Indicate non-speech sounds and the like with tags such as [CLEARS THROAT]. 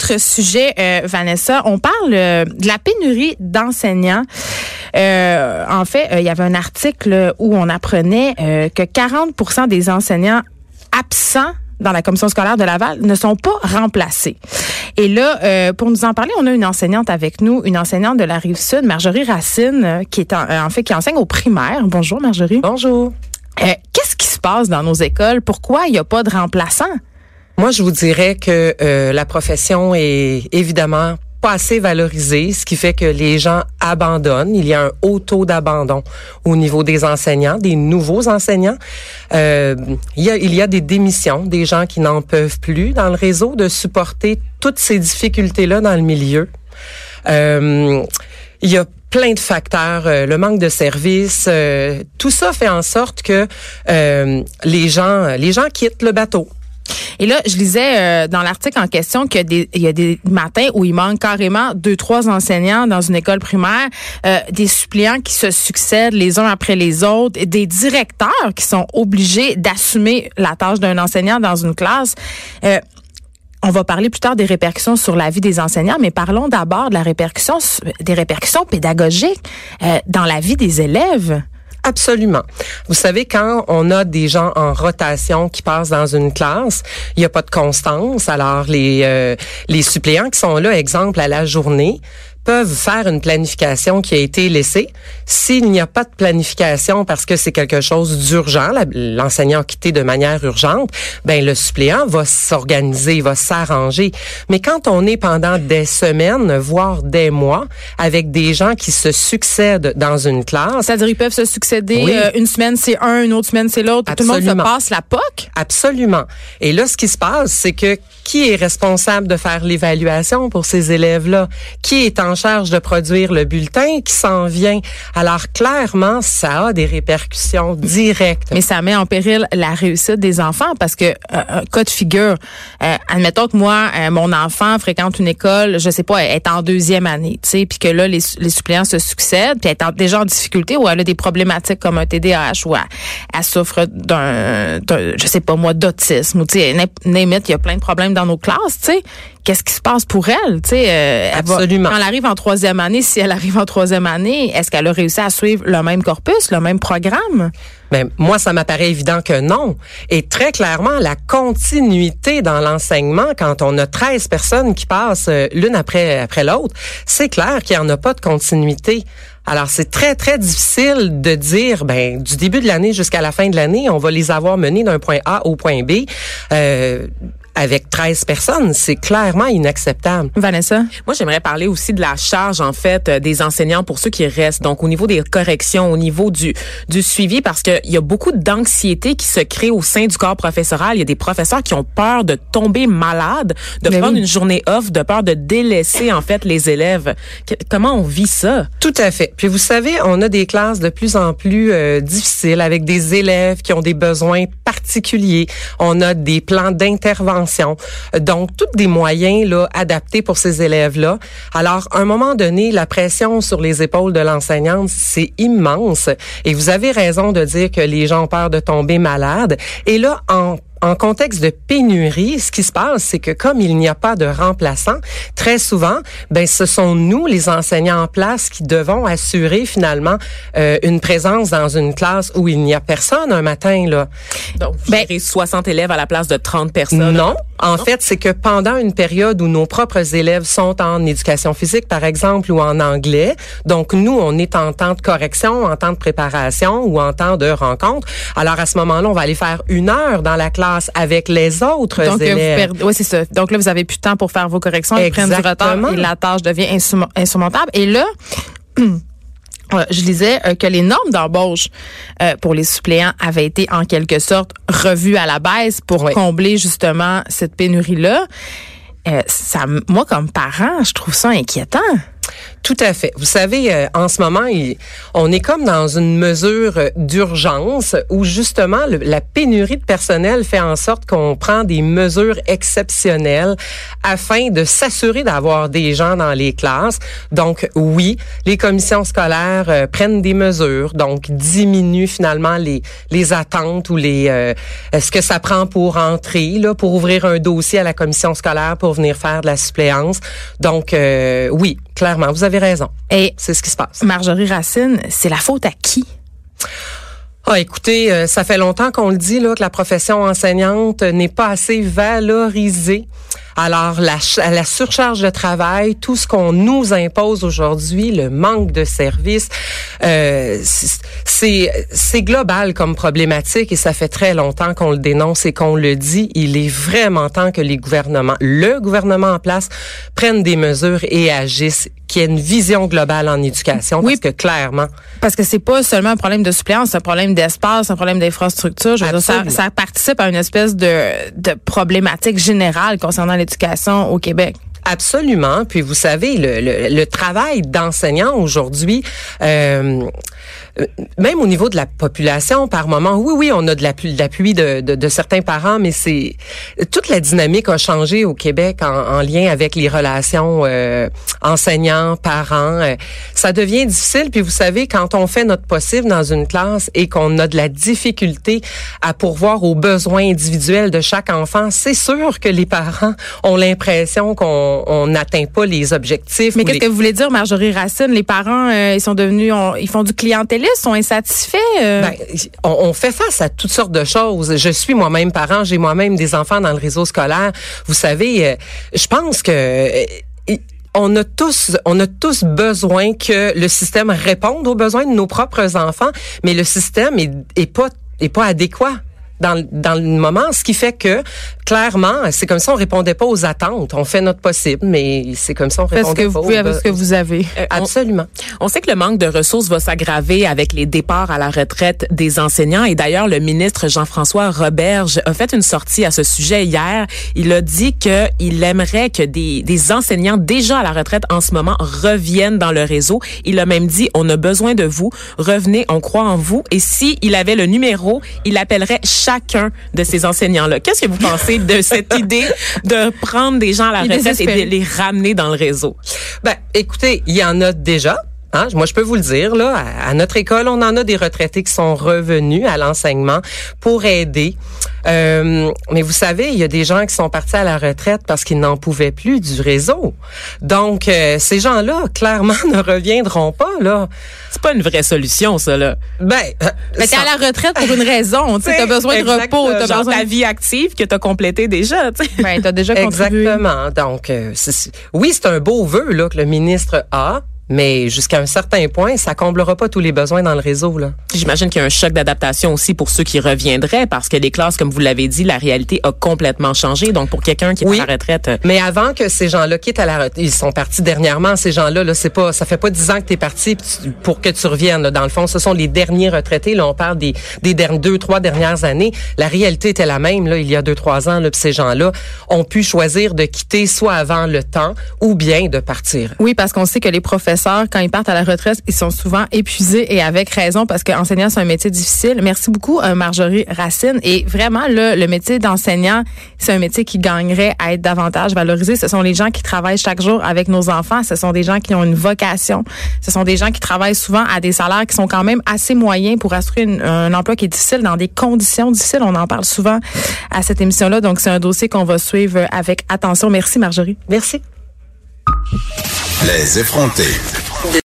autre sujet, euh, Vanessa, on parle euh, de la pénurie d'enseignants. Euh, en fait, il y avait un article où on apprenait que 40 des enseignants absents dans la commission scolaire de Laval ne sont pas remplacés. Et là, pour nous en parler, on a une enseignante avec nous, une enseignante de la rive sud, Marjorie Racine, qui est en, fait qui enseigne au primaire. Bonjour, Marjorie. Bonjour. Qu'est-ce qui se passe dans nos écoles? Pourquoi il n'y a pas de remplaçants? Moi, je vous dirais que euh, la profession est évidemment pas assez valorisée, ce qui fait que les gens abandonnent. Il y a un haut taux d'abandon au niveau des enseignants, des nouveaux enseignants. Euh, il, y a, il y a des démissions, des gens qui n'en peuvent plus dans le réseau de supporter toutes ces difficultés-là dans le milieu. Euh, il y a plein de facteurs, euh, le manque de services, euh, tout ça fait en sorte que euh, les gens, les gens quittent le bateau. Et là, je lisais euh, dans l'article en question qu'il y a des, y a matins où il manque carrément deux, trois enseignants dans une école primaire, euh, des suppléants qui se succèdent les uns après les autres, des directeurs qui sont obligés d'assumer la tâche d'un enseignant dans une classe. Euh, on va parler plus tard des répercussions sur la vie des enseignants, mais parlons d'abord de la répercussion, des répercussions pédagogiques dans la vie des élèves. Absolument. Vous savez, quand on a des gens en rotation qui passent dans une classe, il n'y a pas de constance. Alors, les, euh, les suppléants qui sont là, exemple, à la journée, peuvent faire une planification qui a été laissée. S'il n'y a pas de planification parce que c'est quelque chose d'urgent, l'enseignant a quitté de manière urgente, ben le suppléant va s'organiser, va s'arranger. Mais quand on est pendant des semaines, voire des mois, avec des gens qui se succèdent dans une classe, c'est-à-dire ils peuvent se succéder euh, une semaine c'est un, une autre semaine c'est l'autre, tout le monde se passe la POC? Absolument. Et là, ce qui se passe, c'est que qui est responsable de faire l'évaluation pour ces élèves-là? Qui est en charge de produire le bulletin qui s'en vient? Alors, clairement, ça a des répercussions directes. Mais ça met en péril la réussite des enfants parce que, euh, cas de figure, euh, admettons que moi, euh, mon enfant fréquente une école, je sais pas, est en deuxième année, tu sais, puis que là, les, les suppléants se succèdent, puis elle est déjà en difficulté ou elle a des problématiques comme un TDAH ou elle, souffre d'un, je sais pas moi, d'autisme ou, tu sais, il y a plein de problèmes nos classes, tu sais, qu'est-ce qui se passe pour elle, tu sais euh, Absolument. quand elle arrive en troisième année, si elle arrive en troisième année, est-ce qu'elle a réussi à suivre le même corpus, le même programme? Ben, moi, ça m'apparaît évident que non. Et très clairement, la continuité dans l'enseignement, quand on a 13 personnes qui passent euh, l'une après, après l'autre, c'est clair qu'il n'y en a pas de continuité. Alors, c'est très, très difficile de dire, ben, du début de l'année jusqu'à la fin de l'année, on va les avoir menés d'un point A au point B. Euh, avec 13 personnes, c'est clairement inacceptable. Vanessa? Moi, j'aimerais parler aussi de la charge, en fait, euh, des enseignants pour ceux qui restent. Donc, au niveau des corrections, au niveau du, du suivi, parce qu'il y a beaucoup d'anxiété qui se crée au sein du corps professoral. Il y a des professeurs qui ont peur de tomber malades, de prendre une journée off, de peur de délaisser, en fait, les élèves. comment on vit ça? Tout à fait. Puis, vous savez, on a des classes de plus en plus euh, difficiles avec des élèves qui ont des besoins particuliers. On a des plans d'intervention donc, tous des moyens là adaptés pour ces élèves-là. Alors, à un moment donné, la pression sur les épaules de l'enseignante, c'est immense. Et vous avez raison de dire que les gens ont peur de tomber malades. Et là, en en contexte de pénurie, ce qui se passe, c'est que comme il n'y a pas de remplaçant, très souvent, ben ce sont nous, les enseignants en place, qui devons assurer finalement euh, une présence dans une classe où il n'y a personne un matin là. Donc, ben, 60 élèves à la place de 30 personnes. Non, en fait, c'est que pendant une période où nos propres élèves sont en éducation physique, par exemple, ou en anglais, donc nous, on est en temps de correction, en temps de préparation ou en temps de rencontre. Alors à ce moment-là, on va aller faire une heure dans la classe avec les autres Donc, élèves. oui, c'est ça. Donc là, vous avez plus de temps pour faire vos corrections, ils prennent du retard et la tâche devient insurmontable. Et là, [CLEARS THROAT] je disais euh, que les normes d'embauche euh, pour les suppléants avaient été en quelque sorte revues à la baisse pour combler justement cette pénurie-là. Euh, ça, moi, comme parent, je trouve ça inquiétant. Tout à fait. Vous savez, euh, en ce moment, on est comme dans une mesure d'urgence où justement la pénurie de personnel fait en sorte qu'on prend des mesures exceptionnelles afin de s'assurer d'avoir des gens dans les classes. Donc oui, les commissions scolaires euh, prennent des mesures, donc diminuent finalement les les attentes ou les euh, ce que ça prend pour entrer là, pour ouvrir un dossier à la commission scolaire pour venir faire de la suppléance. Donc oui, clairement, vous avez raison. Et c'est ce qui se passe. Marjorie Racine, c'est la faute à qui? Ah, écoutez, euh, ça fait longtemps qu'on le dit là que la profession enseignante n'est pas assez valorisée. Alors, la, la surcharge de travail, tout ce qu'on nous impose aujourd'hui, le manque de services, euh, c'est c'est global comme problématique et ça fait très longtemps qu'on le dénonce et qu'on le dit. Il est vraiment temps que les gouvernements, le gouvernement en place, prennent des mesures et agissent qu'il y ait une vision globale en éducation oui, parce que clairement parce que c'est pas seulement un problème de suppléance, c'est un problème d'espace, un problème d'infrastructure, ça, ça participe à une espèce de de problématique générale concernant l'éducation au Québec. Absolument. Puis vous savez, le, le, travail d'enseignant aujourd'hui, euh, même au niveau de la population, par moment, oui, oui, on a de l'appui, de, de, de, certains parents, mais c'est toute la dynamique a changé au Québec en, en lien avec les relations euh, enseignants, parents. Euh, ça devient difficile. Puis vous savez, quand on fait notre possible dans une classe et qu'on a de la difficulté à pourvoir aux besoins individuels de chaque enfant, c'est sûr que les parents ont l'impression qu'on n'atteint pas les objectifs. Mais qu'est-ce que vous voulez dire, Marjorie Racine? Les parents, euh, ils sont devenus, ils font du clientélisme sont insatisfaits? Euh? Ben, on, fait face à toutes sortes de choses. Je suis moi-même parent, j'ai moi-même des enfants dans le réseau scolaire. Vous savez, euh, je pense que euh, on a tous, on a tous besoin que le système réponde aux besoins de nos propres enfants, mais le système est, est pas est pas adéquat dans, dans le moment, ce qui fait que clairement, c'est comme ça on répondait pas aux attentes. On fait notre possible, mais c'est comme ça on répondait Parce que vous pouvez avec ce que vous avez. Euh, absolument. On, sait que le manque de ressources va s'aggraver avec les départs à la retraite des enseignants. Et d'ailleurs, le ministre Jean-François Roberge a fait une sortie à ce sujet hier. Il a dit qu'il aimerait que des, des enseignants déjà à la retraite en ce moment reviennent dans le réseau. Il a même dit on a besoin de vous. Revenez, on croit en vous. Et si il avait le numéro, il appellerait chacun de ces enseignants-là. Qu'est-ce que vous pensez de [LAUGHS] cette idée de prendre des gens à la retraite et de les ramener dans le réseau? Ben, écoutez, il y en a déjà. Hein? Moi, je peux vous le dire, là, à notre école, on en a des retraités qui sont revenus à l'enseignement pour aider. Euh, mais vous savez, il y a des gens qui sont partis à la retraite parce qu'ils n'en pouvaient plus du réseau. Donc, euh, ces gens-là, clairement, [LAUGHS] ne reviendront pas, là. C'est pas une vraie solution, ça, là. Ben, euh, mais t'es à la retraite pour une raison. Tu as [LAUGHS] besoin de repos. T'as besoin de vie active que t'as complété déjà, tu sais. Ben, t'as déjà contribué. Exactement. Donc, oui, c'est un beau vœu, là, que le ministre a. Mais jusqu'à un certain point, ça comblera pas tous les besoins dans le réseau. Là. J'imagine qu'il y a un choc d'adaptation aussi pour ceux qui reviendraient, parce que les classes, comme vous l'avez dit, la réalité a complètement changé. Donc, pour quelqu'un qui est à la retraite... Euh, Mais avant que ces gens-là quittent à la retraite, ils sont partis dernièrement, ces gens-là, là, c'est pas, ça fait pas dix ans que tu es parti pour que tu reviennes. Dans le fond, ce sont les derniers retraités. Là, on parle des, des deux, trois dernières années. La réalité était la même, là, il y a deux, trois ans, là, ces gens-là ont pu choisir de quitter soit avant le temps ou bien de partir. Oui, parce qu'on sait que les professeurs quand ils partent à la retraite, ils sont souvent épuisés et avec raison parce qu'enseignant, c'est un métier difficile. Merci beaucoup, euh, Marjorie Racine. Et vraiment, là, le métier d'enseignant, c'est un métier qui gagnerait à être davantage valorisé. Ce sont les gens qui travaillent chaque jour avec nos enfants. Ce sont des gens qui ont une vocation. Ce sont des gens qui travaillent souvent à des salaires qui sont quand même assez moyens pour assurer un emploi qui est difficile dans des conditions difficiles. On en parle souvent à cette émission-là. Donc, c'est un dossier qu'on va suivre avec attention. Merci, Marjorie. Merci. Les effrontés.